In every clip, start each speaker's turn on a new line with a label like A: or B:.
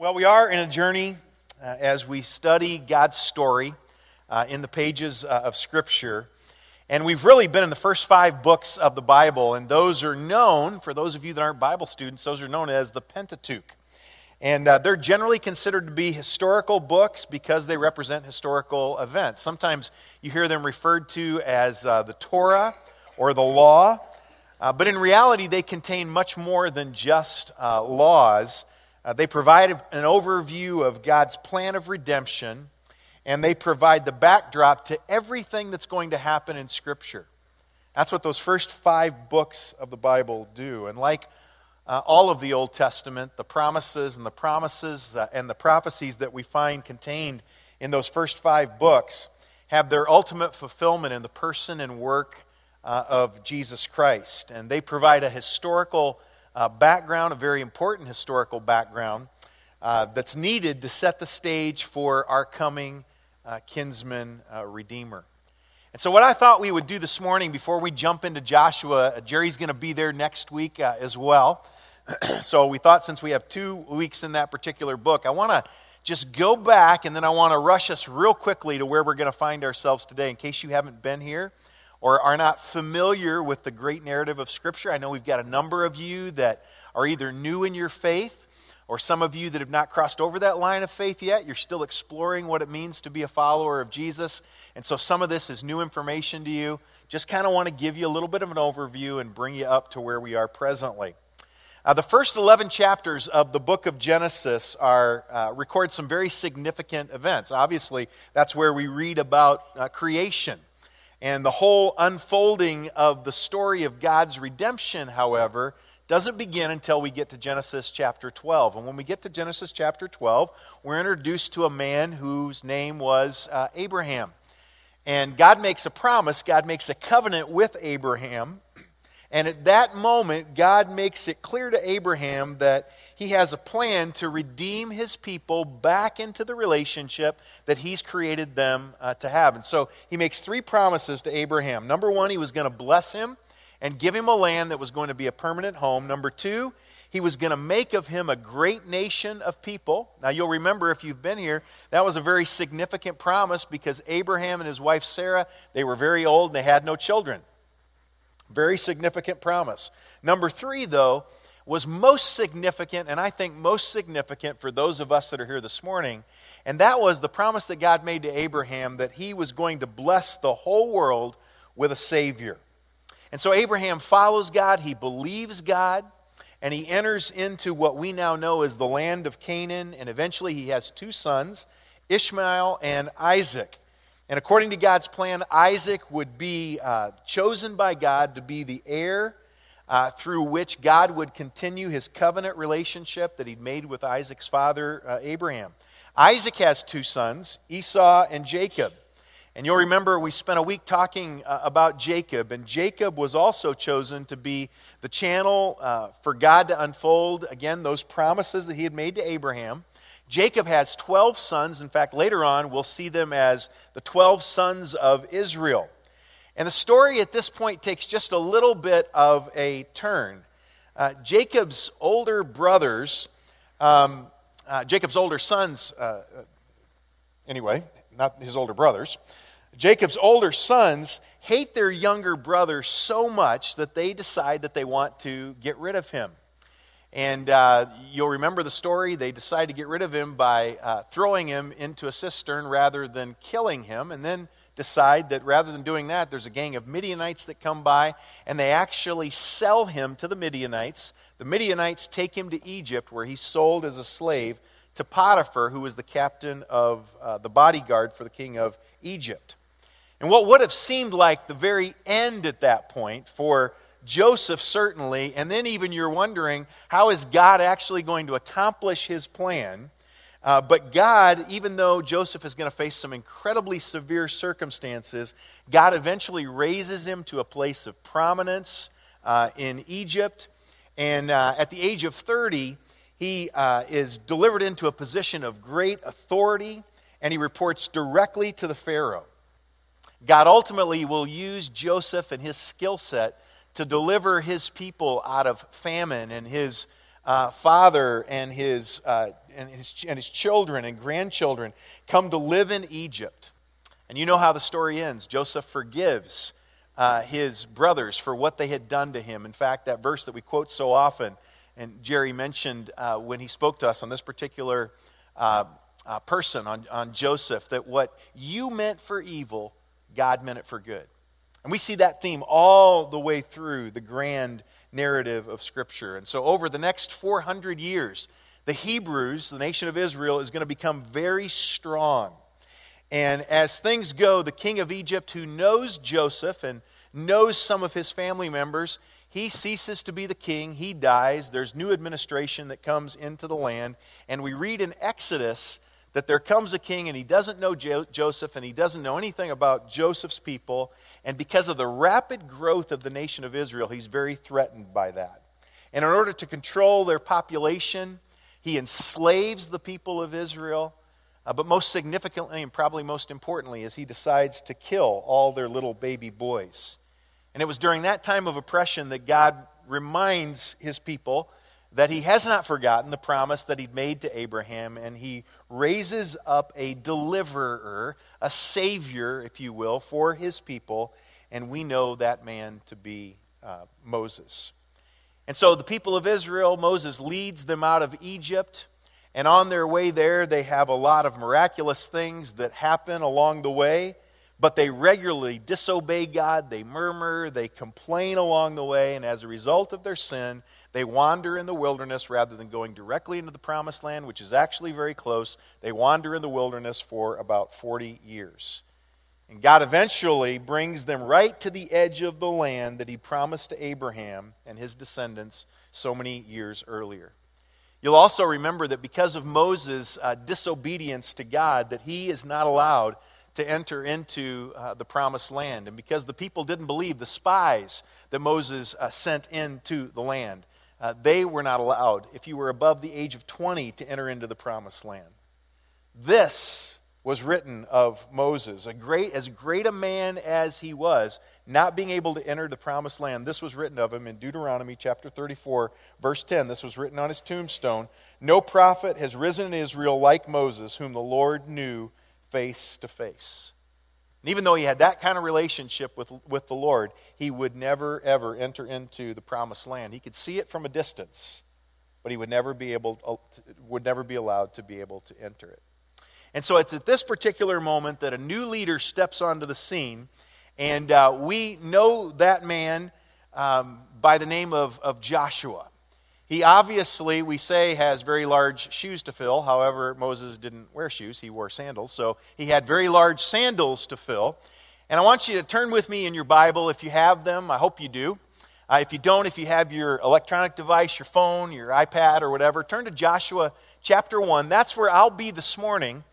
A: Well, we are in a journey uh, as we study God's story uh, in the pages uh, of Scripture. And we've really been in the first five books of the Bible, and those are known, for those of you that aren't Bible students, those are known as the Pentateuch. And uh, they're generally considered to be historical books because they represent historical events. Sometimes you hear them referred to as uh, the Torah or the law, uh, but in reality, they contain much more than just laws. Uh, they provide an overview of God's plan of redemption, and they provide the backdrop to everything that's going to happen in Scripture. That's what those first five books of the Bible do. And like uh, all of the Old Testament, the promises and the promises uh, and the prophecies that we find contained in those first five books have their ultimate fulfillment in the person and work uh, of Jesus Christ. And they provide a historical uh, background, a very important historical background uh, that's needed to set the stage for our coming uh, kinsman uh, redeemer. And so, what I thought we would do this morning before we jump into Joshua, uh, Jerry's going to be there next week uh, as well. so, we thought since we have two weeks in that particular book, I want to just go back and then I want to rush us real quickly to where we're going to find ourselves today in case you haven't been here or are not familiar with the great narrative of Scripture, I know we've got a number of you that are either new in your faith or some of you that have not crossed over that line of faith yet. You're still exploring what it means to be a follower of Jesus. And so some of this is new information to you. Just kind of want to give you a little bit of an overview and bring you up to where we are presently. Uh, the first 11 chapters of the book of Genesis are, uh, record some very significant events. Obviously, that's where we read about uh, creation and the whole unfolding of the story of God's redemption, however, doesn't begin until we get to Genesis chapter 12. And when we get to Genesis chapter 12, we're introduced to a man whose name was uh, Abraham. And God makes a promise, God makes a covenant with Abraham. And at that moment, God makes it clear to Abraham that he has a plan to redeem his people back into the relationship that he's created them uh, to have. And so he makes three promises to Abraham. Number one, he was going to bless him and give him a land that was going to be a permanent home. Number two, he was going to make of him a great nation of people. Now, you'll remember if you've been here, that was a very significant promise because Abraham and his wife Sarah, they were very old and they had no children. Very significant promise. Number three, though, was most significant, and I think most significant for those of us that are here this morning, and that was the promise that God made to Abraham that he was going to bless the whole world with a Savior. And so Abraham follows God, he believes God, and he enters into what we now know as the land of Canaan, and eventually he has two sons, Ishmael and Isaac. And according to God's plan, Isaac would be uh, chosen by God to be the heir uh, through which God would continue his covenant relationship that he'd made with Isaac's father, uh, Abraham. Isaac has two sons, Esau and Jacob. And you'll remember we spent a week talking uh, about Jacob, and Jacob was also chosen to be the channel uh, for God to unfold, again, those promises that he had made to Abraham. Jacob has 12 sons. In fact, later on, we'll see them as the 12 sons of Israel. And the story at this point takes just a little bit of a turn. Uh, Jacob's older brothers, um, uh, Jacob's older sons, uh, uh, anyway, not his older brothers, Jacob's older sons hate their younger brother so much that they decide that they want to get rid of him. And uh, you'll remember the story. They decide to get rid of him by uh, throwing him into a cistern rather than killing him. And then decide that rather than doing that, there's a gang of Midianites that come by and they actually sell him to the Midianites. The Midianites take him to Egypt where he's sold as a slave to Potiphar, who was the captain of uh, the bodyguard for the king of Egypt. And what would have seemed like the very end at that point for Joseph, certainly, and then even you're wondering how is God actually going to accomplish his plan? Uh, but God, even though Joseph is going to face some incredibly severe circumstances, God eventually raises him to a place of prominence uh, in Egypt. And uh, at the age of 30, he uh, is delivered into a position of great authority, and he reports directly to the Pharaoh. God ultimately will use Joseph and his skill set to deliver his people out of famine and his uh, father and his, uh, and, his, and his children and grandchildren come to live in Egypt. And you know how the story ends. Joseph forgives uh, his brothers for what they had done to him. In fact, that verse that we quote so often, and Jerry mentioned uh, when he spoke to us on this particular uh, uh, person, on, on Joseph, that what you meant for evil, God meant it for good. And we see that theme all the way through the grand narrative of Scripture. And so, over the next 400 years, the Hebrews, the nation of Israel, is going to become very strong. And as things go, the king of Egypt, who knows Joseph and knows some of his family members, he ceases to be the king. He dies. There's new administration that comes into the land. And we read in Exodus that there comes a king and he doesn't know jo- Joseph and he doesn't know anything about Joseph's people. And because of the rapid growth of the nation of Israel, he's very threatened by that. And in order to control their population, he enslaves the people of Israel. Uh, but most significantly and probably most importantly is he decides to kill all their little baby boys. And it was during that time of oppression that God reminds his people that he has not forgotten the promise that he'd made to Abraham, and he raises up a deliverer, a savior, if you will, for his people, and we know that man to be uh, Moses. And so the people of Israel, Moses leads them out of Egypt, and on their way there, they have a lot of miraculous things that happen along the way but they regularly disobey God, they murmur, they complain along the way, and as a result of their sin, they wander in the wilderness rather than going directly into the promised land, which is actually very close. They wander in the wilderness for about 40 years. And God eventually brings them right to the edge of the land that He promised to Abraham and his descendants so many years earlier. You'll also remember that because of Moses' uh, disobedience to God, that he is not allowed to enter into uh, the promised land. And because the people didn't believe the spies that Moses uh, sent into the land, uh, they were not allowed, if you were above the age of 20, to enter into the promised land. This was written of Moses, a great, as great a man as he was, not being able to enter the promised land. This was written of him in Deuteronomy chapter 34, verse 10. This was written on his tombstone. No prophet has risen in Israel like Moses, whom the Lord knew face to face. And even though he had that kind of relationship with, with the Lord, he would never, ever enter into the promised land. He could see it from a distance, but he would never be, able, uh, would never be allowed to be able to enter it. And so it's at this particular moment that a new leader steps onto the scene, and uh, we know that man um, by the name of, of Joshua. He obviously, we say, has very large shoes to fill. However, Moses didn't wear shoes, he wore sandals. So he had very large sandals to fill. And I want you to turn with me in your Bible if you have them. I hope you do. Uh, if you don't, if you have your electronic device, your phone, your iPad, or whatever, turn to Joshua chapter 1. That's where I'll be this morning.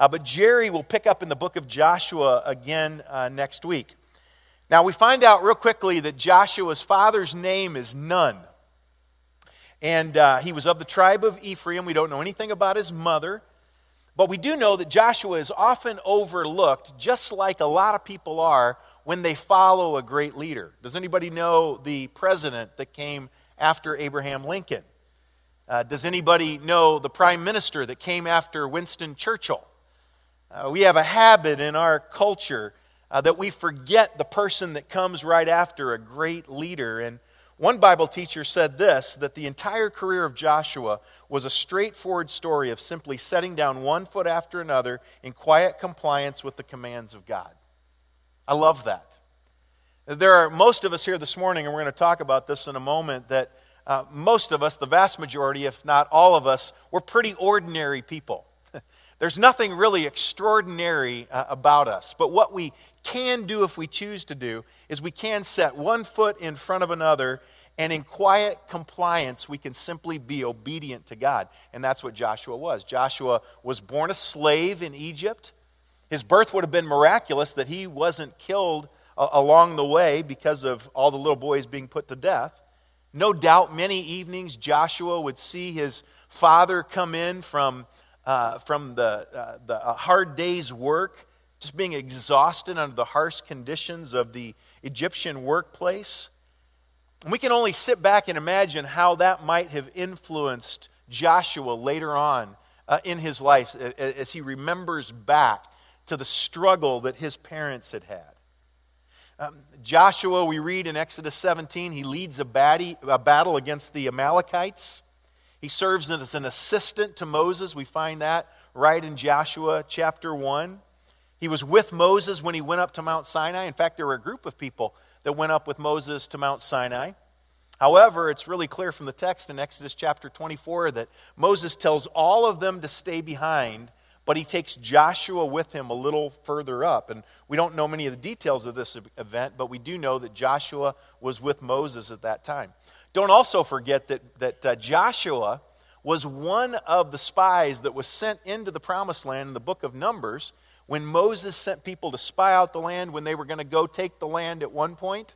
A: Uh, but Jerry will pick up in the book of Joshua again uh, next week. Now, we find out real quickly that Joshua's father's name is Nun. And uh, he was of the tribe of Ephraim. We don't know anything about his mother. But we do know that Joshua is often overlooked, just like a lot of people are when they follow a great leader. Does anybody know the president that came after Abraham Lincoln? Uh, does anybody know the prime minister that came after Winston Churchill? Uh, we have a habit in our culture uh, that we forget the person that comes right after a great leader. And one Bible teacher said this that the entire career of Joshua was a straightforward story of simply setting down one foot after another in quiet compliance with the commands of God. I love that. There are most of us here this morning, and we're going to talk about this in a moment, that uh, most of us, the vast majority, if not all of us, we're pretty ordinary people. There's nothing really extraordinary uh, about us. But what we can do if we choose to do is we can set one foot in front of another and in quiet compliance, we can simply be obedient to God. And that's what Joshua was. Joshua was born a slave in Egypt. His birth would have been miraculous that he wasn't killed uh, along the way because of all the little boys being put to death. No doubt, many evenings, Joshua would see his father come in from, uh, from the, uh, the hard day's work, just being exhausted under the harsh conditions of the Egyptian workplace. We can only sit back and imagine how that might have influenced Joshua later on uh, in his life as he remembers back to the struggle that his parents had had. Um, Joshua, we read in Exodus 17, he leads a, a battle against the Amalekites. He serves as an assistant to Moses. We find that right in Joshua chapter 1. He was with Moses when he went up to Mount Sinai. In fact, there were a group of people that went up with Moses to Mount Sinai. However, it's really clear from the text in Exodus chapter 24 that Moses tells all of them to stay behind, but he takes Joshua with him a little further up. And we don't know many of the details of this event, but we do know that Joshua was with Moses at that time. Don't also forget that, that uh, Joshua was one of the spies that was sent into the promised land in the book of Numbers when Moses sent people to spy out the land when they were going to go take the land at one point.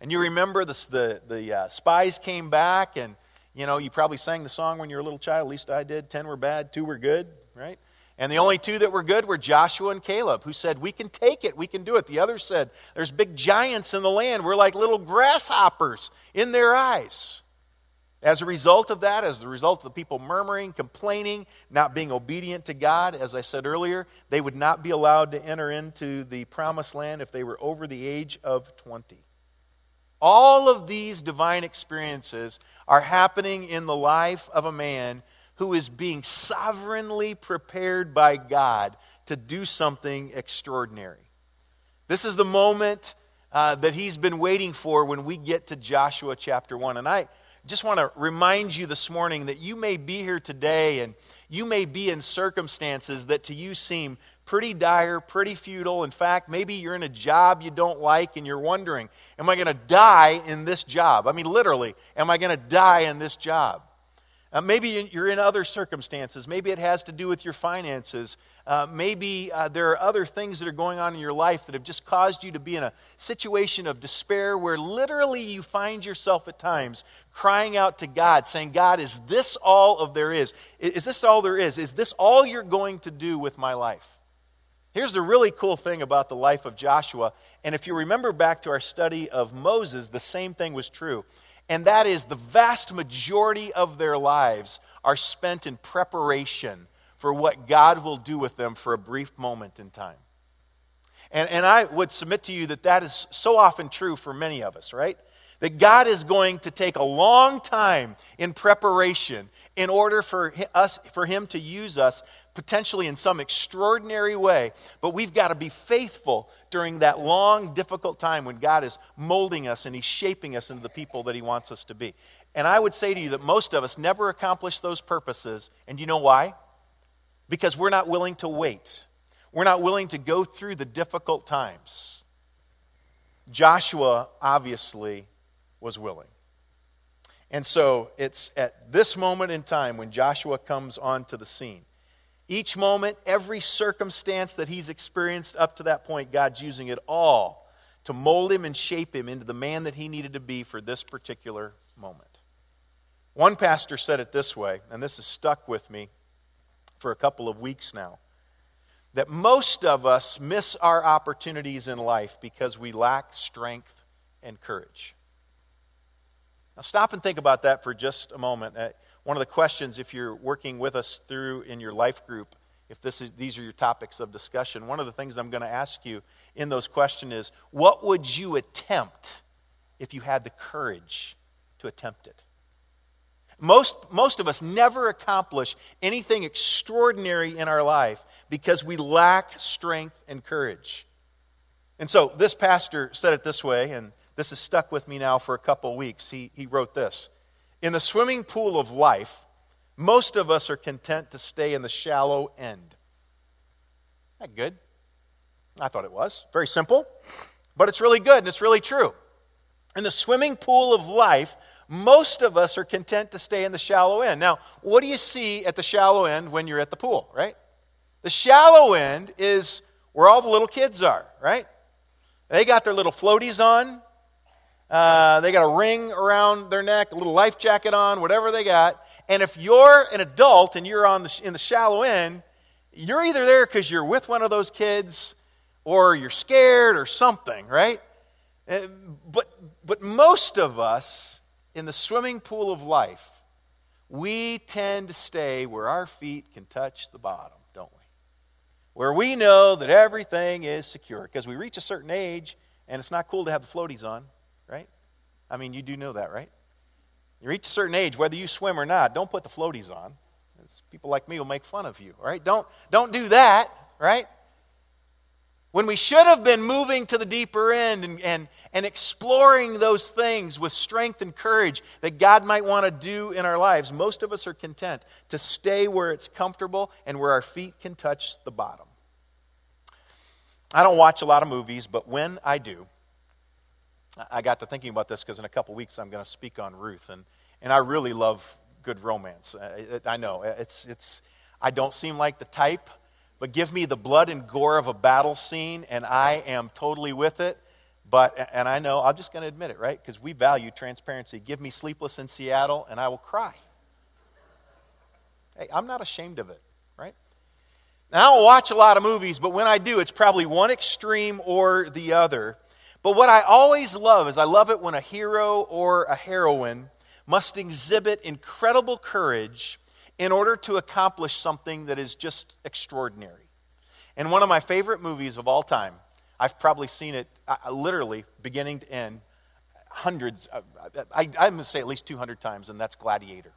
A: And you remember the, the, the uh, spies came back, and you know, you probably sang the song when you were a little child. At least I did. Ten were bad, two were good, right? And the only two that were good were Joshua and Caleb, who said, We can take it, we can do it. The others said, There's big giants in the land. We're like little grasshoppers in their eyes. As a result of that, as a result of the people murmuring, complaining, not being obedient to God, as I said earlier, they would not be allowed to enter into the promised land if they were over the age of 20. All of these divine experiences are happening in the life of a man who is being sovereignly prepared by God to do something extraordinary. This is the moment uh, that he's been waiting for when we get to Joshua chapter 1. And I just want to remind you this morning that you may be here today and you may be in circumstances that to you seem pretty dire, pretty futile. In fact, maybe you're in a job you don't like and you're wondering, am I going to die in this job? I mean, literally, am I going to die in this job? Uh, maybe you're in other circumstances. Maybe it has to do with your finances. Uh, maybe uh, there are other things that are going on in your life that have just caused you to be in a situation of despair where literally you find yourself at times crying out to God, saying, God, is this all of there is? Is this all there is? Is this all you're going to do with my life? Here's the really cool thing about the life of Joshua. And if you remember back to our study of Moses, the same thing was true and that is the vast majority of their lives are spent in preparation for what God will do with them for a brief moment in time. And, and I would submit to you that that is so often true for many of us, right? That God is going to take a long time in preparation in order for us for him to use us potentially in some extraordinary way but we've got to be faithful during that long, difficult time when God is molding us and He's shaping us into the people that He wants us to be. And I would say to you that most of us never accomplish those purposes. And you know why? Because we're not willing to wait, we're not willing to go through the difficult times. Joshua obviously was willing. And so it's at this moment in time when Joshua comes onto the scene each moment, every circumstance that he's experienced up to that point, God's using it all to mold him and shape him into the man that he needed to be for this particular moment. One pastor said it this way, and this has stuck with me for a couple of weeks now that most of us miss our opportunities in life because we lack strength and courage. Now, stop and think about that for just a moment. Uh, One of the questions, if you're working with us through in your life group, if this is, these are your topics of discussion, one of the things I'm going to ask you in those questions is what would you attempt if you had the courage to attempt it? Most, most of us never accomplish anything extraordinary in our life because we lack strength and courage. And so this pastor said it this way, and this has stuck with me now for a couple weeks. He, he wrote this in the swimming pool of life, most of us are content to stay in the shallow end. Isn't That good? I thought it was. Very simple, but it's really good and it's really true. In the swimming pool of life, most of us are content to stay in the shallow end. Now, what do you see at the shallow end when you're at the pool, right? The shallow end is where all the little kids are, right? They got their little floaties on, uh, they got a ring around their neck, a little life jacket on, whatever they got. And if you're an adult and you're on the, in the shallow end, you're either there because you're with one of those kids or you're scared or something, right? Uh, but, but most of us in the swimming pool of life, we tend to stay where our feet can touch the bottom, don't we? Where we know that everything is secure because we reach a certain age and it's not cool to have the floaties on? I mean, you do know that, right? You reach a certain age, whether you swim or not, don't put the floaties on. People like me will make fun of you, right? Don't, don't do that, right? When we should have been moving to the deeper end and, and, and exploring those things with strength and courage that God might want to do in our lives, most of us are content to stay where it's comfortable and where our feet can touch the bottom. I don't watch a lot of movies, but when I do, I got to thinking about this because in a couple weeks I'm going to speak on Ruth, and, and I really love good romance. Uh, I know it's, it's, I don't seem like the type but give me the blood and gore of a battle scene, and I am totally with it. But, and I know, I'm just going to admit it, right? Because we value transparency. Give me Sleepless in Seattle, and I will cry. Hey, I'm not ashamed of it, right? Now, I don't watch a lot of movies, but when I do, it's probably one extreme or the other. But what I always love is I love it when a hero or a heroine must exhibit incredible courage in order to accomplish something that is just extraordinary. And one of my favorite movies of all time, I've probably seen it uh, uh literally beginning to end hundreds, uh, I, I'm going to say at least 200 times, and that's Gladiator.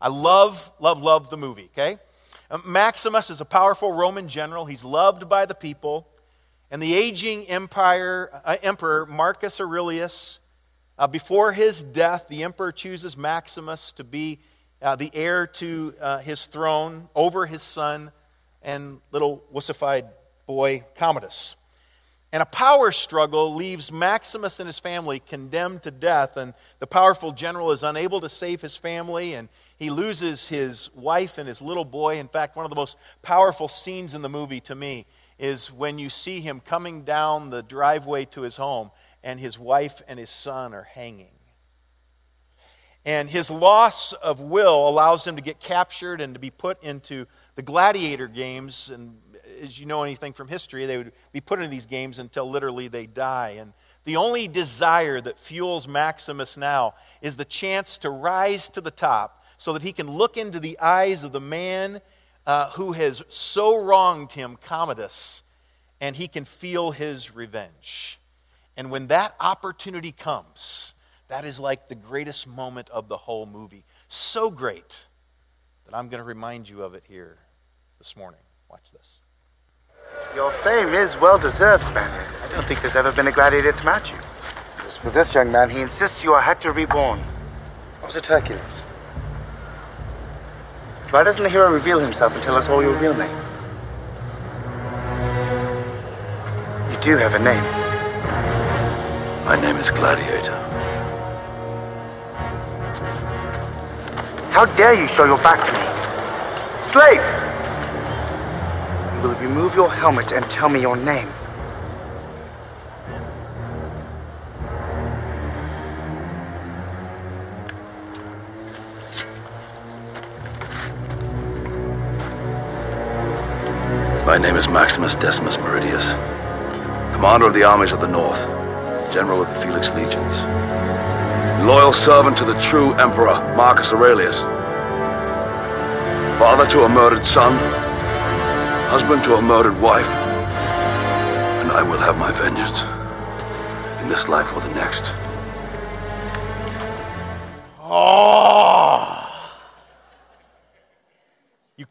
A: I love, love, love the movie, okay? Uh, Maximus is a powerful Roman general. He's loved by the people. And the aging empire, uh, emperor Marcus Aurelius, uh, before his death, the emperor chooses Maximus to be uh, the heir to uh, his throne over his son and little wussified boy Commodus. And a power struggle leaves Maximus and his family condemned to death, and the powerful general is unable to save his family, and he loses his wife and his little boy. In fact, one of the most powerful scenes in the movie to me is when you see him coming down the driveway to his home, and his wife and his son are hanging. And his loss of will allows him to get captured and to be put into the gladiator games. And as you know anything from history, they would be put in these games until literally they die. And the only desire that fuels Maximus now is the chance to rise to the top so that he can look into the eyes of the man uh, who has so wronged him, Commodus, and he can feel his revenge. And when that opportunity comes, that is like the greatest moment of the whole movie. So great that I'm going to remind you of it here this morning. Watch this.
B: Your fame is well deserved, Spaniard. I don't think there's ever been a gladiator to match you. As for this young man, he insists you are Hector reborn. Was it Hercules? Why doesn't the hero reveal himself and tell us all your real name? You do have a name.
C: My name is Gladiator.
B: How dare you show your back to me? Slave! You will remove your helmet and tell me your name.
C: My name is Maximus Decimus Meridius, commander of the armies of the North, general of the Felix Legions. Loyal servant to the true Emperor, Marcus Aurelius. Father to a murdered son. Husband to a murdered wife. And I will have my vengeance. In this life or the next.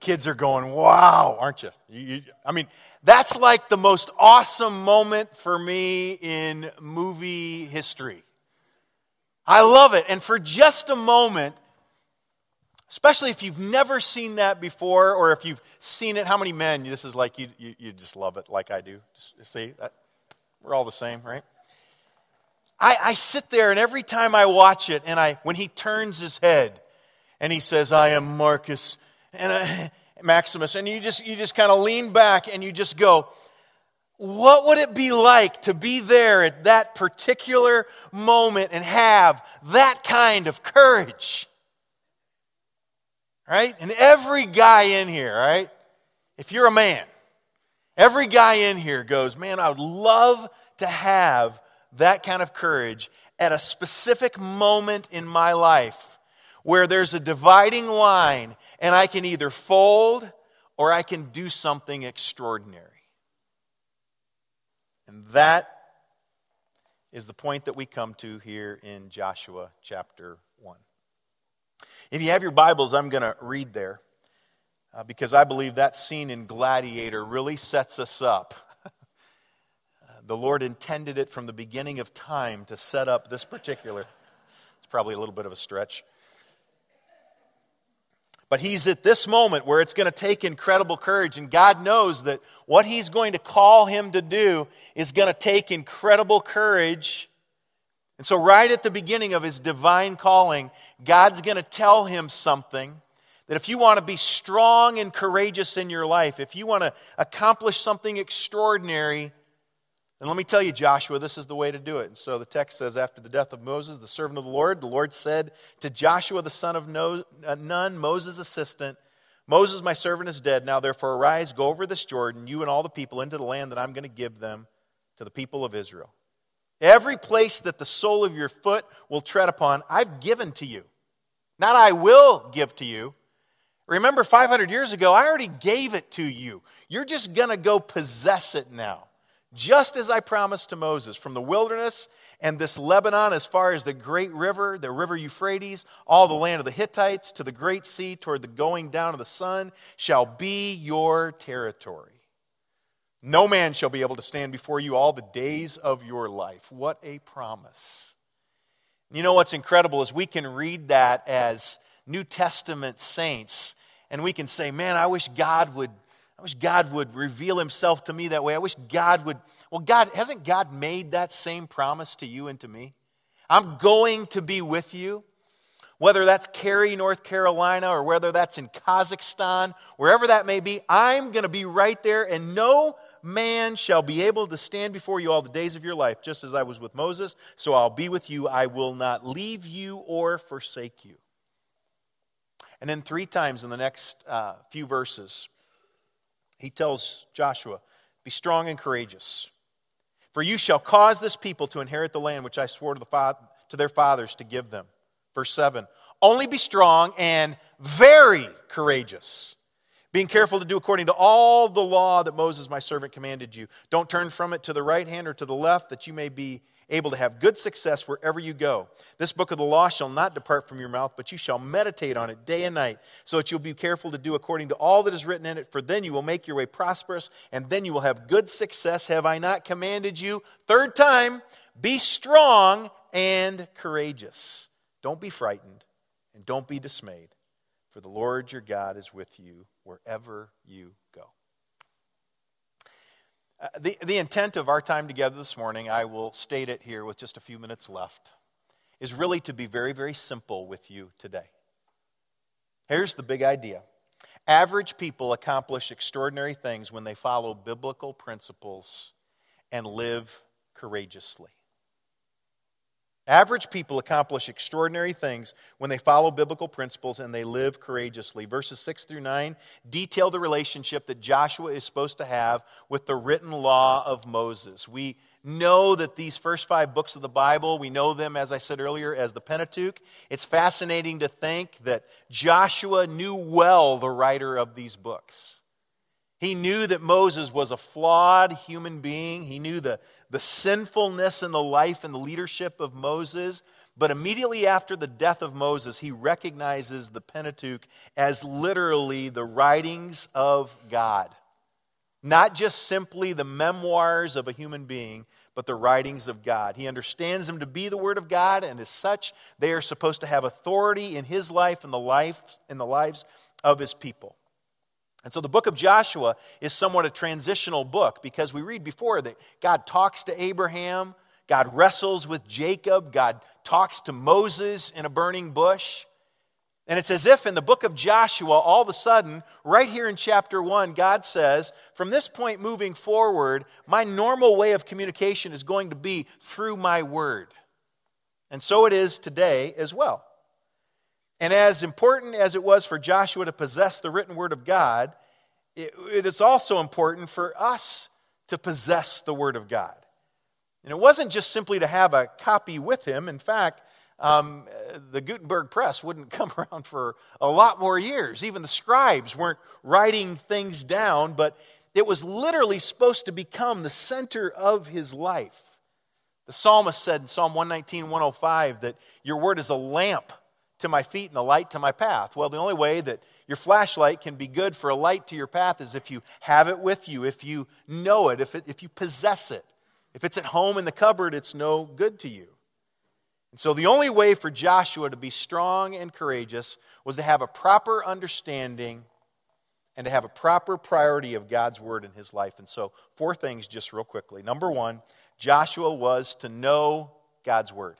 A: Kids are going, wow, aren't you? you, you I mean, that's like the most awesome moment for me in movie history. I love it. And for just a moment, especially if you've never seen that before or if you've seen it, how many men, this is like you, you, you just love it like I do. Just, see, that, we're all the same, right? I, I sit there and every time I watch it, and I, when he turns his head and he says, I am Marcus and I, Maximus, and you just, you just kind of lean back and you just go, what would it be like to be there at that particular moment and have that kind of courage? Right? And every guy in here, right? If you're a man, every guy in here goes, Man, I would love to have that kind of courage at a specific moment in my life where there's a dividing line, and I can either fold or I can do something extraordinary. And that is the point that we come to here in Joshua chapter 1. If you have your Bibles, I'm going to read there uh, because I believe that scene in Gladiator really sets us up. the Lord intended it from the beginning of time to set up this particular. It's probably a little bit of a stretch. But he's at this moment where it's going to take incredible courage, and God knows that what he's going to call him to do is going to take incredible courage. And so, right at the beginning of his divine calling, God's going to tell him something that if you want to be strong and courageous in your life, if you want to accomplish something extraordinary, and let me tell you, Joshua, this is the way to do it. And so the text says, after the death of Moses, the servant of the Lord, the Lord said to Joshua, the son of uh, Nun, Moses' assistant, Moses, my servant, is dead. Now therefore arise, go over this Jordan, you and all the people, into the land that I'm going to give them to the people of Israel. Every place that the sole of your foot will tread upon, I've given to you. Not I will give to you. Remember, 500 years ago, I already gave it to you. You're just going to go possess it now just as I promised to Moses, from the wilderness and this Lebanon as far as the great river, the river Euphrates, all the land of the Hittites, to the great sea toward the going down of the sun, shall be your territory. No man shall be able to stand before you all the days of your life. What a promise. You know what's incredible is we can read that as New Testament saints, and we can say, man, I wish God would I wish God would reveal himself to me that way. I wish God would. Well, God, hasn't God made that same promise to you and to me? I'm going to be with you. Whether that's Cary, North Carolina, or whether that's in Kazakhstan, wherever that may be, I'm going to be right there, and no man shall be able to stand before you all the days of your life, just as I was with Moses, so I'll be with you. I will not leave you or forsake you. And then, three times in the next uh, few verses, he tells Joshua, Be strong and courageous. For you shall cause this people to inherit the land which I swore to, the to their fathers to give them. Verse 7 Only be strong and very courageous, being careful to do according to all the law that Moses, my servant, commanded you. Don't turn from it to the right hand or to the left, that you may be able to have good success wherever you go. This book of the law shall not depart from your mouth, but you shall meditate on it day and night, so that you'll be careful to do according to all that is written in it, for then you will make your way prosperous, and then you will have good success. Have I not commanded you? Third time, be strong and courageous. Don't be frightened, and don't be dismayed, for the Lord your God is with you wherever you. Uh, the, the intent of our time together this morning, I will state it here with just a few minutes left, is really to be very, very simple with you today. Here's the big idea average people accomplish extraordinary things when they follow biblical principles and live courageously. Average people accomplish extraordinary things when they follow biblical principles and they live courageously. Verses 6 through 9 detail the relationship that Joshua is supposed to have with the written law of Moses. We know that these first five books of the Bible, we know them, as I said earlier, as the Pentateuch. It's fascinating to think that Joshua knew well the writer of these books. He knew that Moses was a flawed human being. He knew the, the sinfulness in the life and the leadership of Moses. But immediately after the death of Moses, he recognizes the Pentateuch as literally the writings of God. Not just simply the memoirs of a human being, but the writings of God. He understands them to be the Word of God, and as such, they are supposed to have authority in his life and the life in the lives of his people. And so the book of Joshua is somewhat a transitional book because we read before that God talks to Abraham, God wrestles with Jacob, God talks to Moses in a burning bush. And it's as if in the book of Joshua, all of a sudden, right here in chapter 1, God says, from this point moving forward, my normal way of communication is going to be through my word. And so it is today as well. And as important as it was for Joshua to possess the written word of God, it, it is also important for us to possess the word of God. And it wasn't just simply to have a copy with him. In fact, um, the Gutenberg press wouldn't come around for a lot more years. Even the scribes weren't writing things down, but it was literally supposed to become the center of his life. The psalmist said in Psalm 119, 105 that your word is a lamp to my feet and a light to my path. Well, the only way that your flashlight can be good for a light to your path is if you have it with you, if you know it, if, it, if you possess it. If it's at home in the cupboard, it's no good to you. And so the only way for Joshua to be strong and courageous was to have a proper understanding and to have a proper priority of God's word in his life. And so, four things just real quickly. Number one, Joshua was to know God's word.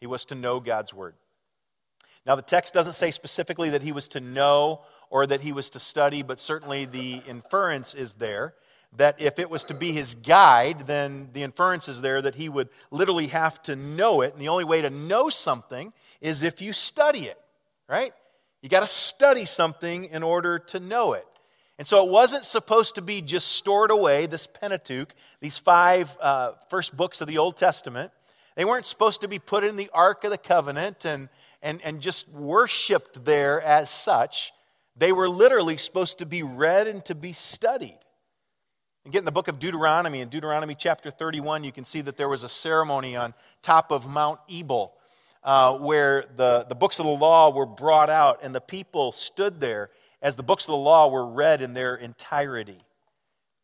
A: He was to know God's word. Now, the text doesn't say specifically that he was to know or that he was to study, but certainly the inference is there that if it was to be his guide, then the inference is there that he would literally have to know it. And the only way to know something is if you study it, right? You got to study something in order to know it. And so it wasn't supposed to be just stored away, this Pentateuch, these five uh, first books of the Old Testament. They weren't supposed to be put in the Ark of the Covenant and, and, and just worshiped there as such. They were literally supposed to be read and to be studied. And get in the book of Deuteronomy, in Deuteronomy chapter 31, you can see that there was a ceremony on top of Mount Ebal uh, where the, the books of the law were brought out and the people stood there as the books of the law were read in their entirety.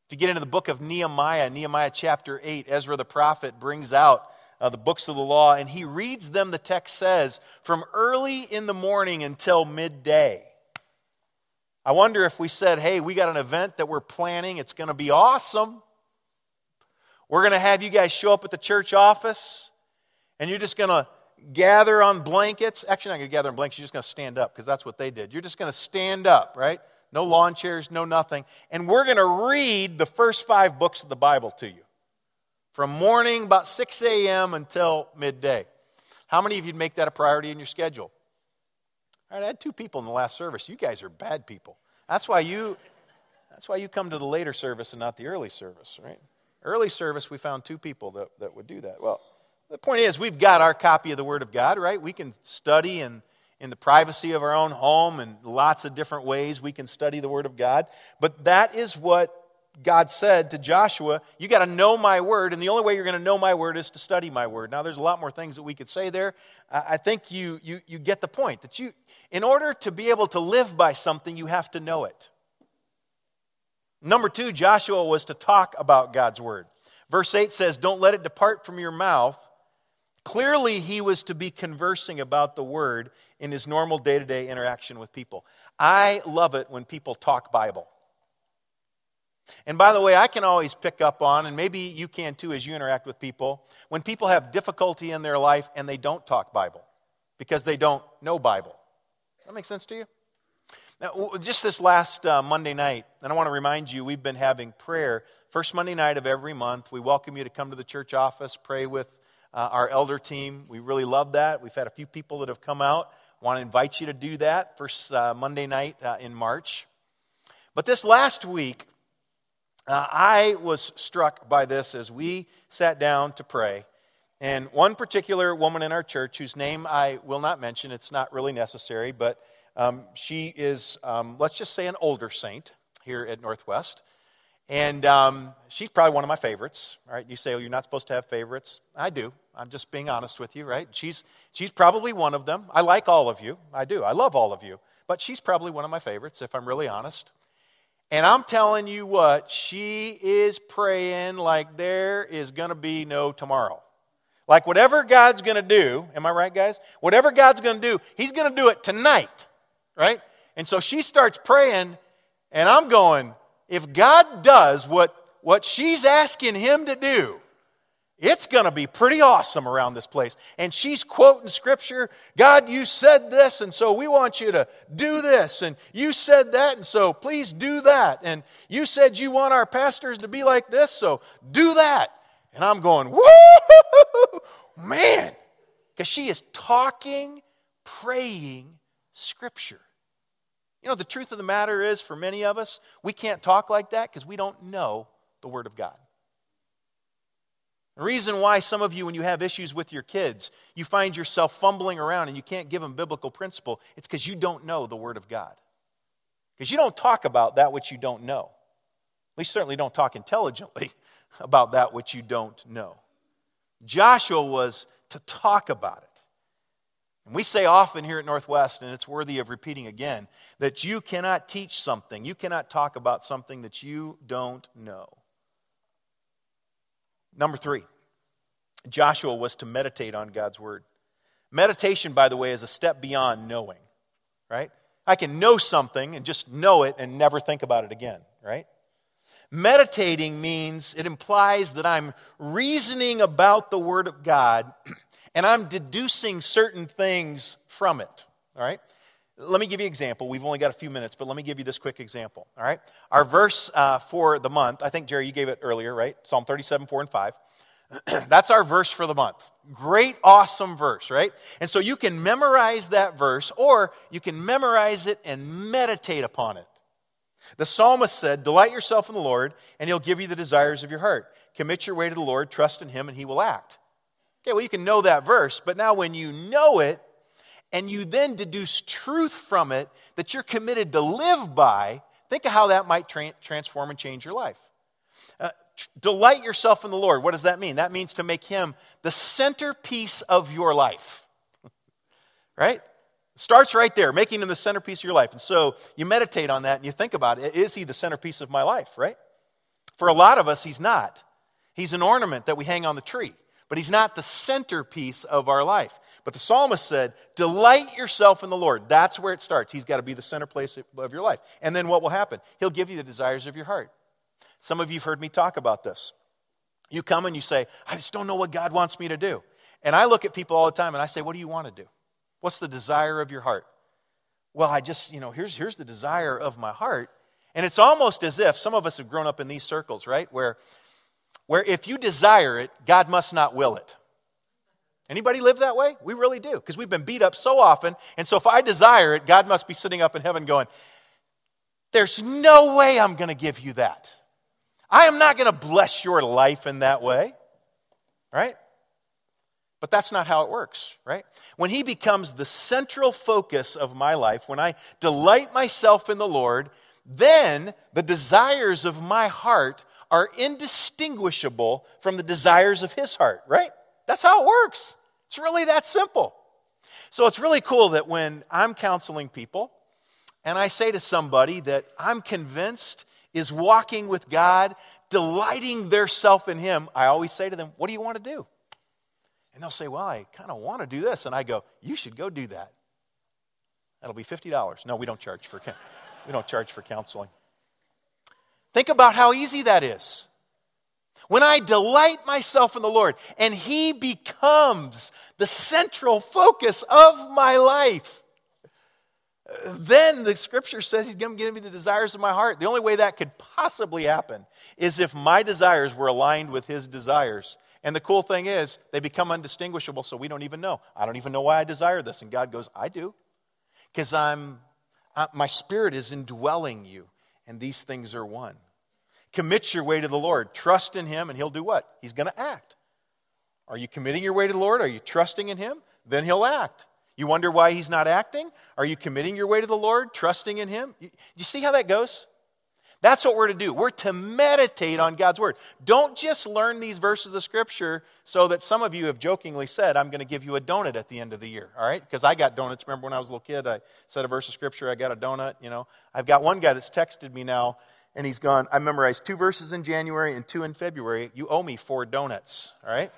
A: If you get into the book of Nehemiah, Nehemiah chapter 8, Ezra the prophet brings out uh, the books of the law and he reads them, the text says, from early in the morning until midday. I wonder if we said, hey, we got an event that we're planning, it's going to be awesome. We're going to have you guys show up at the church office, and you're just going to gather on blankets. Actually, not going to gather on blankets, you're just going to stand up because that's what they did. You're just going to stand up, right? No lawn chairs, no nothing. And we're going to read the first five books of the Bible to you from morning about 6 a.m. until midday. How many of you'd make that a priority in your schedule? All right, I had two people in the last service. You guys are bad people. That's why you, that's why you come to the later service and not the early service, right? Early service, we found two people that, that would do that. Well, the point is, we've got our copy of the Word of God, right? We can study in, in the privacy of our own home and lots of different ways we can study the Word of God. But that is what God said to Joshua, You got to know my Word, and the only way you're going to know my Word is to study my Word. Now, there's a lot more things that we could say there. I think you, you, you get the point that you, in order to be able to live by something, you have to know it. Number two, Joshua was to talk about God's Word. Verse 8 says, Don't let it depart from your mouth Clearly, he was to be conversing about the word in his normal day to day interaction with people. I love it when people talk Bible. And by the way, I can always pick up on, and maybe you can too as you interact with people, when people have difficulty in their life and they don't talk Bible because they don't know Bible. That makes sense to you? Now, just this last uh, Monday night, and I want to remind you, we've been having prayer. First Monday night of every month, we welcome you to come to the church office, pray with uh, our elder team. We really love that. We've had a few people that have come out. Want to invite you to do that first uh, Monday night uh, in March. But this last week, uh, I was struck by this as we sat down to pray. And one particular woman in our church, whose name I will not mention, it's not really necessary, but um, she is, um, let's just say, an older saint here at Northwest. And um, she's probably one of my favorites. Right? You say, oh, you're not supposed to have favorites. I do. I'm just being honest with you, right? She's, she's probably one of them. I like all of you. I do. I love all of you. But she's probably one of my favorites, if I'm really honest. And I'm telling you what, she is praying like there is going to be no tomorrow. Like whatever God's going to do, am I right, guys? Whatever God's going to do, He's going to do it tonight, right? And so she starts praying, and I'm going, if God does what, what she's asking Him to do, it's going to be pretty awesome around this place. And she's quoting scripture God, you said this, and so we want you to do this. And you said that, and so please do that. And you said you want our pastors to be like this, so do that. And I'm going, woo, man. Because she is talking, praying scripture. You know, the truth of the matter is, for many of us, we can't talk like that because we don't know the Word of God. The reason why some of you, when you have issues with your kids, you find yourself fumbling around and you can't give them biblical principle, it's because you don't know the Word of God. Because you don't talk about that which you don't know. At least, certainly don't talk intelligently about that which you don't know. Joshua was to talk about it. And we say often here at Northwest, and it's worthy of repeating again, that you cannot teach something, you cannot talk about something that you don't know. Number three, Joshua was to meditate on God's word. Meditation, by the way, is a step beyond knowing, right? I can know something and just know it and never think about it again, right? Meditating means it implies that I'm reasoning about the Word of God and I'm deducing certain things from it, all right? Let me give you an example. We've only got a few minutes, but let me give you this quick example, all right? Our verse uh, for the month, I think, Jerry, you gave it earlier, right? Psalm 37, 4 and 5. That's our verse for the month. Great, awesome verse, right? And so you can memorize that verse, or you can memorize it and meditate upon it. The psalmist said, Delight yourself in the Lord, and he'll give you the desires of your heart. Commit your way to the Lord, trust in him, and he will act. Okay, well, you can know that verse, but now when you know it, and you then deduce truth from it that you're committed to live by, think of how that might tra- transform and change your life. Uh, delight yourself in the Lord. What does that mean? That means to make Him the centerpiece of your life. right? Starts right there, making Him the centerpiece of your life. And so you meditate on that and you think about it. Is He the centerpiece of my life, right? For a lot of us, He's not. He's an ornament that we hang on the tree, but He's not the centerpiece of our life. But the psalmist said, Delight yourself in the Lord. That's where it starts. He's got to be the center place of your life. And then what will happen? He'll give you the desires of your heart. Some of you have heard me talk about this. You come and you say, I just don't know what God wants me to do. And I look at people all the time and I say, What do you want to do? What's the desire of your heart? Well, I just, you know, here's, here's the desire of my heart. And it's almost as if some of us have grown up in these circles, right? Where, where if you desire it, God must not will it. Anybody live that way? We really do, because we've been beat up so often. And so if I desire it, God must be sitting up in heaven going, There's no way I'm going to give you that. I am not going to bless your life in that way, right? But that's not how it works, right? When He becomes the central focus of my life, when I delight myself in the Lord, then the desires of my heart are indistinguishable from the desires of His heart, right? That's how it works. It's really that simple. So it's really cool that when I'm counseling people and I say to somebody that I'm convinced is walking with God, delighting their self in Him, I always say to them, What do you want to do? And they'll say, Well, I kind of want to do this. And I go, You should go do that. That'll be $50. No, we don't charge for, we don't charge for counseling. Think about how easy that is. When I delight myself in the Lord and He becomes the central focus of my life, then the scripture says he's going to give me the desires of my heart. The only way that could possibly happen is if my desires were aligned with his desires. And the cool thing is, they become undistinguishable, so we don't even know. I don't even know why I desire this. And God goes, I do. Because I'm, my spirit is indwelling you, and these things are one. Commit your way to the Lord. Trust in him, and he'll do what? He's going to act. Are you committing your way to the Lord? Are you trusting in him? Then he'll act. You wonder why he's not acting? Are you committing your way to the Lord, trusting in him? You see how that goes? That's what we're to do. We're to meditate on God's word. Don't just learn these verses of scripture so that some of you have jokingly said, I'm going to give you a donut at the end of the year, all right? Because I got donuts. Remember when I was a little kid, I said a verse of scripture, I got a donut, you know? I've got one guy that's texted me now, and he's gone, I memorized two verses in January and two in February. You owe me four donuts, all right?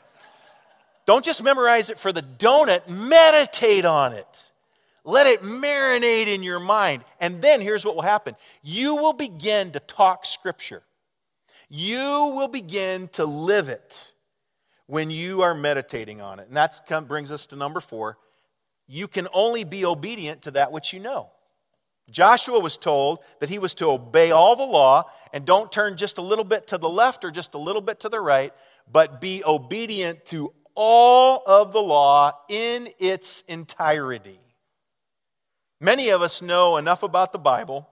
A: Don't just memorize it for the donut, meditate on it. Let it marinate in your mind. And then here's what will happen you will begin to talk Scripture. You will begin to live it when you are meditating on it. And that brings us to number four. You can only be obedient to that which you know. Joshua was told that he was to obey all the law and don't turn just a little bit to the left or just a little bit to the right, but be obedient to all of the law in its entirety. Many of us know enough about the Bible,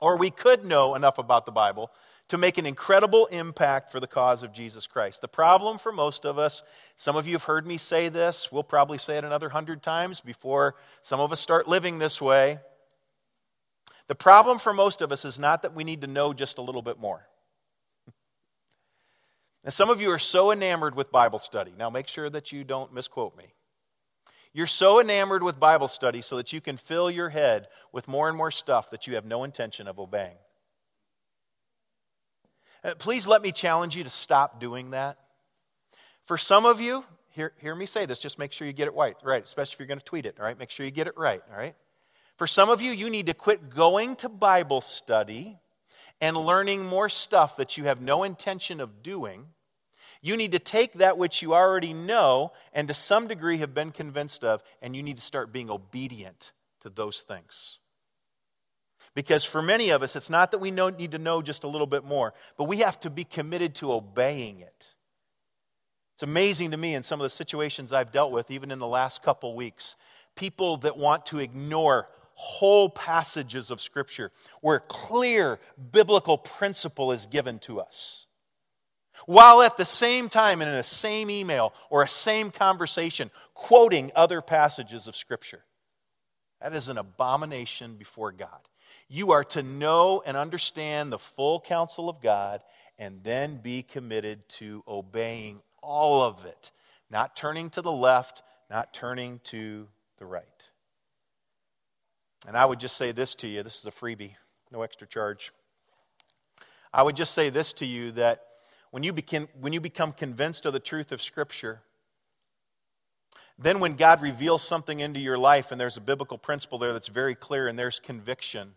A: or we could know enough about the Bible, to make an incredible impact for the cause of Jesus Christ. The problem for most of us, some of you have heard me say this, we'll probably say it another hundred times before some of us start living this way. The problem for most of us is not that we need to know just a little bit more. And some of you are so enamored with Bible study. Now, make sure that you don't misquote me. You're so enamored with Bible study so that you can fill your head with more and more stuff that you have no intention of obeying. Uh, please let me challenge you to stop doing that. For some of you, hear, hear me say this, just make sure you get it right, right, especially if you're going to tweet it, all right? Make sure you get it right, all right? For some of you, you need to quit going to Bible study and learning more stuff that you have no intention of doing. You need to take that which you already know and to some degree have been convinced of, and you need to start being obedient to those things. Because for many of us, it's not that we need to know just a little bit more, but we have to be committed to obeying it. It's amazing to me in some of the situations I've dealt with, even in the last couple weeks, people that want to ignore whole passages of Scripture where clear biblical principle is given to us. While at the same time, in a same email or a same conversation, quoting other passages of Scripture. That is an abomination before God. You are to know and understand the full counsel of God and then be committed to obeying all of it, not turning to the left, not turning to the right. And I would just say this to you this is a freebie, no extra charge. I would just say this to you that when you, begin, when you become convinced of the truth of Scripture, then when God reveals something into your life and there's a biblical principle there that's very clear and there's conviction,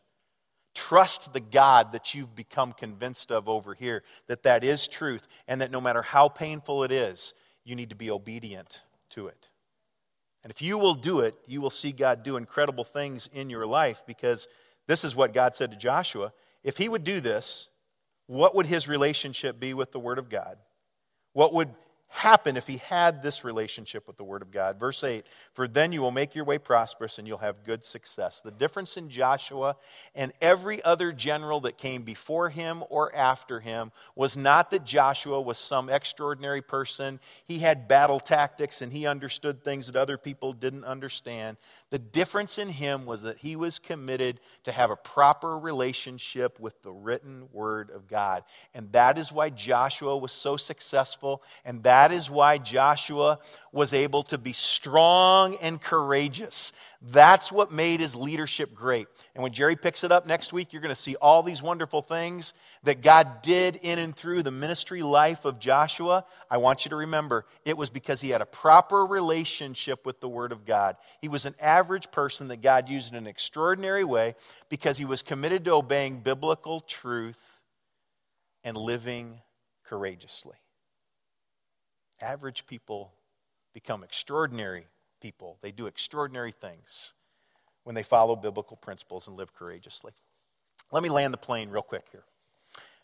A: Trust the God that you've become convinced of over here, that that is truth, and that no matter how painful it is, you need to be obedient to it. And if you will do it, you will see God do incredible things in your life because this is what God said to Joshua. If he would do this, what would his relationship be with the Word of God? What would happen if he had this relationship with the Word of God. Verse 8 For then you will make your way prosperous and you'll have good success. The difference in Joshua and every other general that came before him or after him was not that Joshua was some extraordinary person. He had battle tactics and he understood things that other people didn't understand. The difference in him was that he was committed to have a proper relationship with the written Word of God. And that is why Joshua was so successful and that is why Joshua was able to be strong and courageous. That's what made his leadership great. And when Jerry picks it up next week, you're going to see all these wonderful things that God did in and through the ministry life of Joshua. I want you to remember it was because he had a proper relationship with the Word of God. He was an average person that God used in an extraordinary way because he was committed to obeying biblical truth and living courageously. Average people become extraordinary people. They do extraordinary things when they follow biblical principles and live courageously. Let me land the plane real quick here.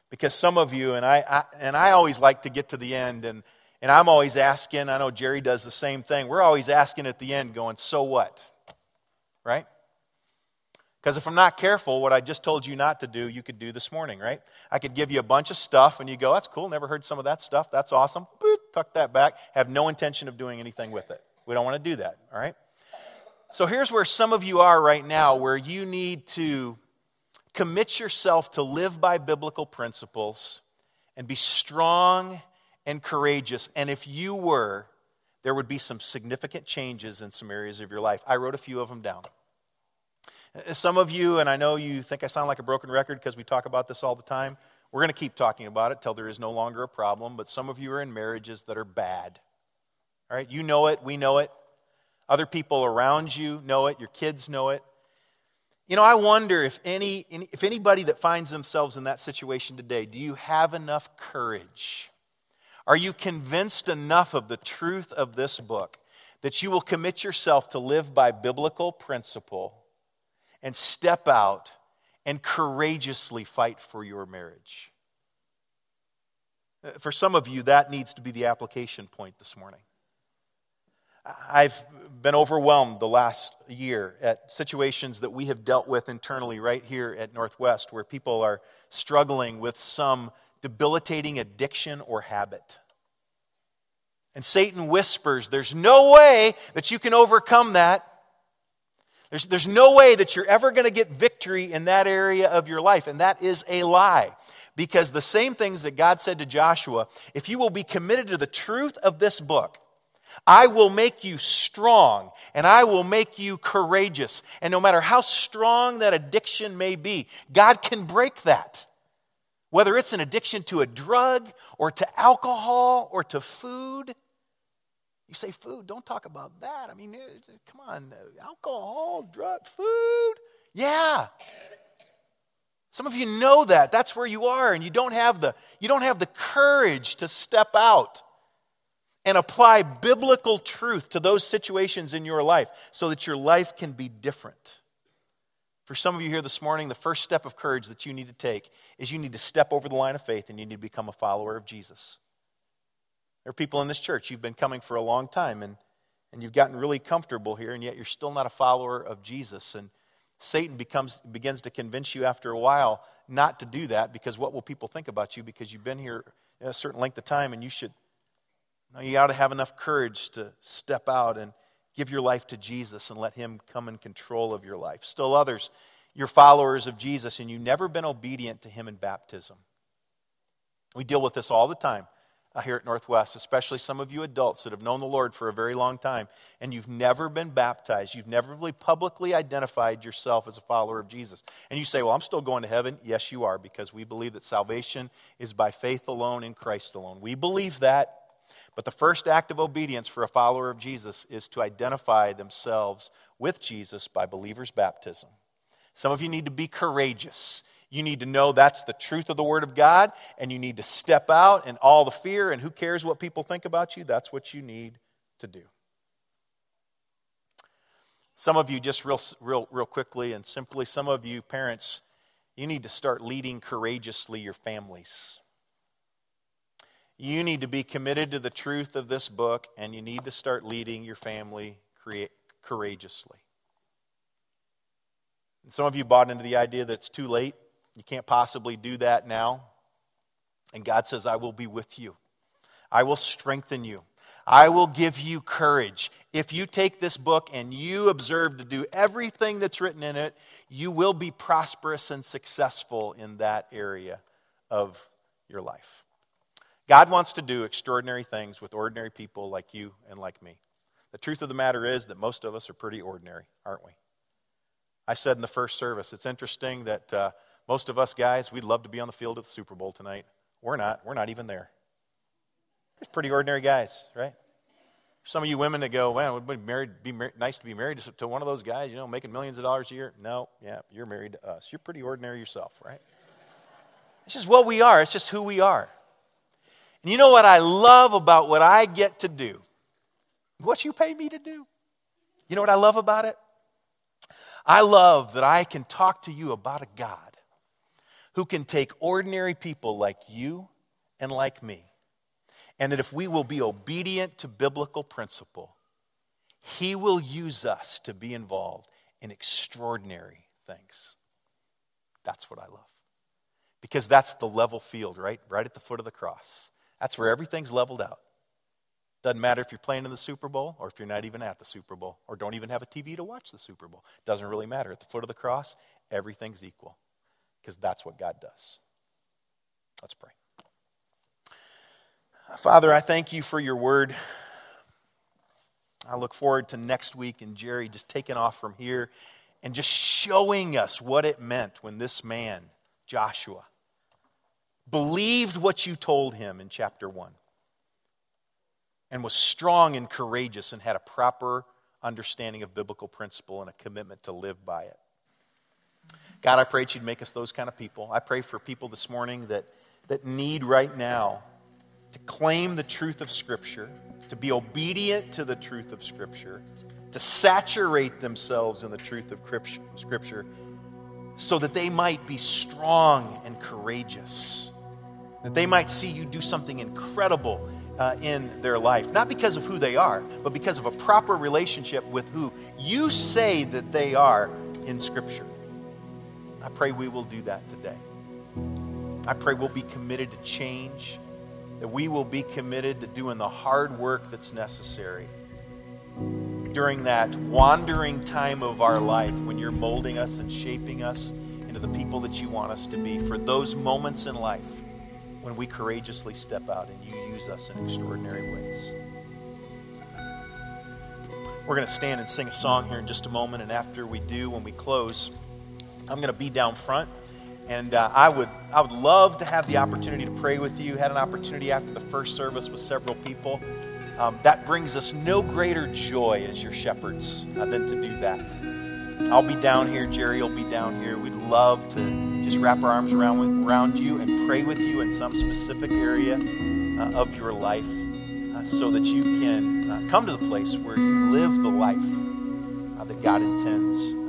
A: Because some of you, and I, I, and I always like to get to the end, and, and I'm always asking, I know Jerry does the same thing. We're always asking at the end, going, so what? Right? Because if I'm not careful, what I just told you not to do, you could do this morning, right? I could give you a bunch of stuff and you go, that's cool, never heard some of that stuff, that's awesome. Boop, tuck that back, have no intention of doing anything with it. We don't want to do that, all right? So here's where some of you are right now, where you need to commit yourself to live by biblical principles and be strong and courageous. And if you were, there would be some significant changes in some areas of your life. I wrote a few of them down. Some of you, and I know you think I sound like a broken record because we talk about this all the time. We're going to keep talking about it till there is no longer a problem, but some of you are in marriages that are bad. All right, you know it, we know it. Other people around you know it, your kids know it. You know, I wonder if any if anybody that finds themselves in that situation today, do you have enough courage? Are you convinced enough of the truth of this book that you will commit yourself to live by biblical principle and step out and courageously fight for your marriage. Uh, for some of you, that needs to be the application point this morning. I've been overwhelmed the last year at situations that we have dealt with internally right here at Northwest where people are struggling with some debilitating addiction or habit. And Satan whispers, There's no way that you can overcome that. There's, there's no way that you're ever going to get victory in that area of your life. And that is a lie. Because the same things that God said to Joshua, if you will be committed to the truth of this book, I will make you strong and I will make you courageous. And no matter how strong that addiction may be, God can break that. Whether it's an addiction to a drug or to alcohol or to food. You say food, don't talk about that. I mean, eh, eh, come on, eh, alcohol, drug, food. Yeah. Some of you know that. That's where you are, and you don't have the, you don't have the courage to step out and apply biblical truth to those situations in your life so that your life can be different. For some of you here this morning, the first step of courage that you need to take is you need to step over the line of faith and you need to become a follower of Jesus. There are people in this church, you've been coming for a long time and, and you've gotten really comfortable here, and yet you're still not a follower of Jesus. And Satan becomes, begins to convince you after a while not to do that because what will people think about you because you've been here a certain length of time and you should now, you ought to have enough courage to step out and give your life to Jesus and let Him come in control of your life. Still, others, you're followers of Jesus and you've never been obedient to Him in baptism. We deal with this all the time uh, here at Northwest, especially some of you adults that have known the Lord for a very long time and you've never been baptized. You've never really publicly identified yourself as a follower of Jesus. And you say, Well, I'm still going to heaven. Yes, you are, because we believe that salvation is by faith alone in Christ alone. We believe that. But the first act of obedience for a follower of Jesus is to identify themselves with Jesus by believer's baptism. Some of you need to be courageous. You need to know that's the truth of the Word of God, and you need to step out and all the fear and who cares what people think about you. That's what you need to do. Some of you, just real, real, real quickly and simply, some of you parents, you need to start leading courageously your families. You need to be committed to the truth of this book, and you need to start leading your family courageously. And some of you bought into the idea that it's too late. You can't possibly do that now. And God says, I will be with you. I will strengthen you. I will give you courage. If you take this book and you observe to do everything that's written in it, you will be prosperous and successful in that area of your life. God wants to do extraordinary things with ordinary people like you and like me. The truth of the matter is that most of us are pretty ordinary, aren't we? I said in the first service, it's interesting that uh, most of us guys, we'd love to be on the field of the Super Bowl tonight. We're not. We're not even there. It's pretty ordinary guys, right? Some of you women that go, man, would be married, be mar- nice to be married to one of those guys, you know, making millions of dollars a year. No, yeah, you're married to us. You're pretty ordinary yourself, right? It's just what we are. It's just who we are. And you know what I love about what I get to do? What you pay me to do? You know what I love about it? I love that I can talk to you about a God who can take ordinary people like you and like me, and that if we will be obedient to biblical principle, He will use us to be involved in extraordinary things. That's what I love. Because that's the level field, right? Right at the foot of the cross. That's where everything's leveled out. Doesn't matter if you're playing in the Super Bowl or if you're not even at the Super Bowl or don't even have a TV to watch the Super Bowl. Doesn't really matter. At the foot of the cross, everything's equal because that's what God does. Let's pray. Father, I thank you for your word. I look forward to next week and Jerry just taking off from here and just showing us what it meant when this man, Joshua, believed what you told him in chapter 1 and was strong and courageous and had a proper understanding of biblical principle and a commitment to live by it. God, I pray that you'd make us those kind of people. I pray for people this morning that, that need right now to claim the truth of Scripture, to be obedient to the truth of Scripture, to saturate themselves in the truth of Scripture, so that they might be strong and courageous that they might see you do something incredible uh, in their life, not because of who they are, but because of a proper relationship with who you say that they are in Scripture. I pray we will do that today. I pray we'll be committed to change, that we will be committed to doing the hard work that's necessary during that wandering time of our life when you're molding us and shaping us into the people that you want us to be, for those moments in life when we courageously step out and you use us in extraordinary ways. We're going to stand and sing a song here in just a moment, and after we do, when we close, I'm going to be down front. And uh, I, would, I would love to have the opportunity to pray with you. Had an opportunity after the first service with several people. Um, that brings us no greater joy as your shepherds uh, than to do that. I'll be down here. Jerry will be down here. We'd love to just wrap our arms around, around you and pray with you in some specific area uh, of your life uh, so that you can uh, come to the place where you live the life uh, that God intends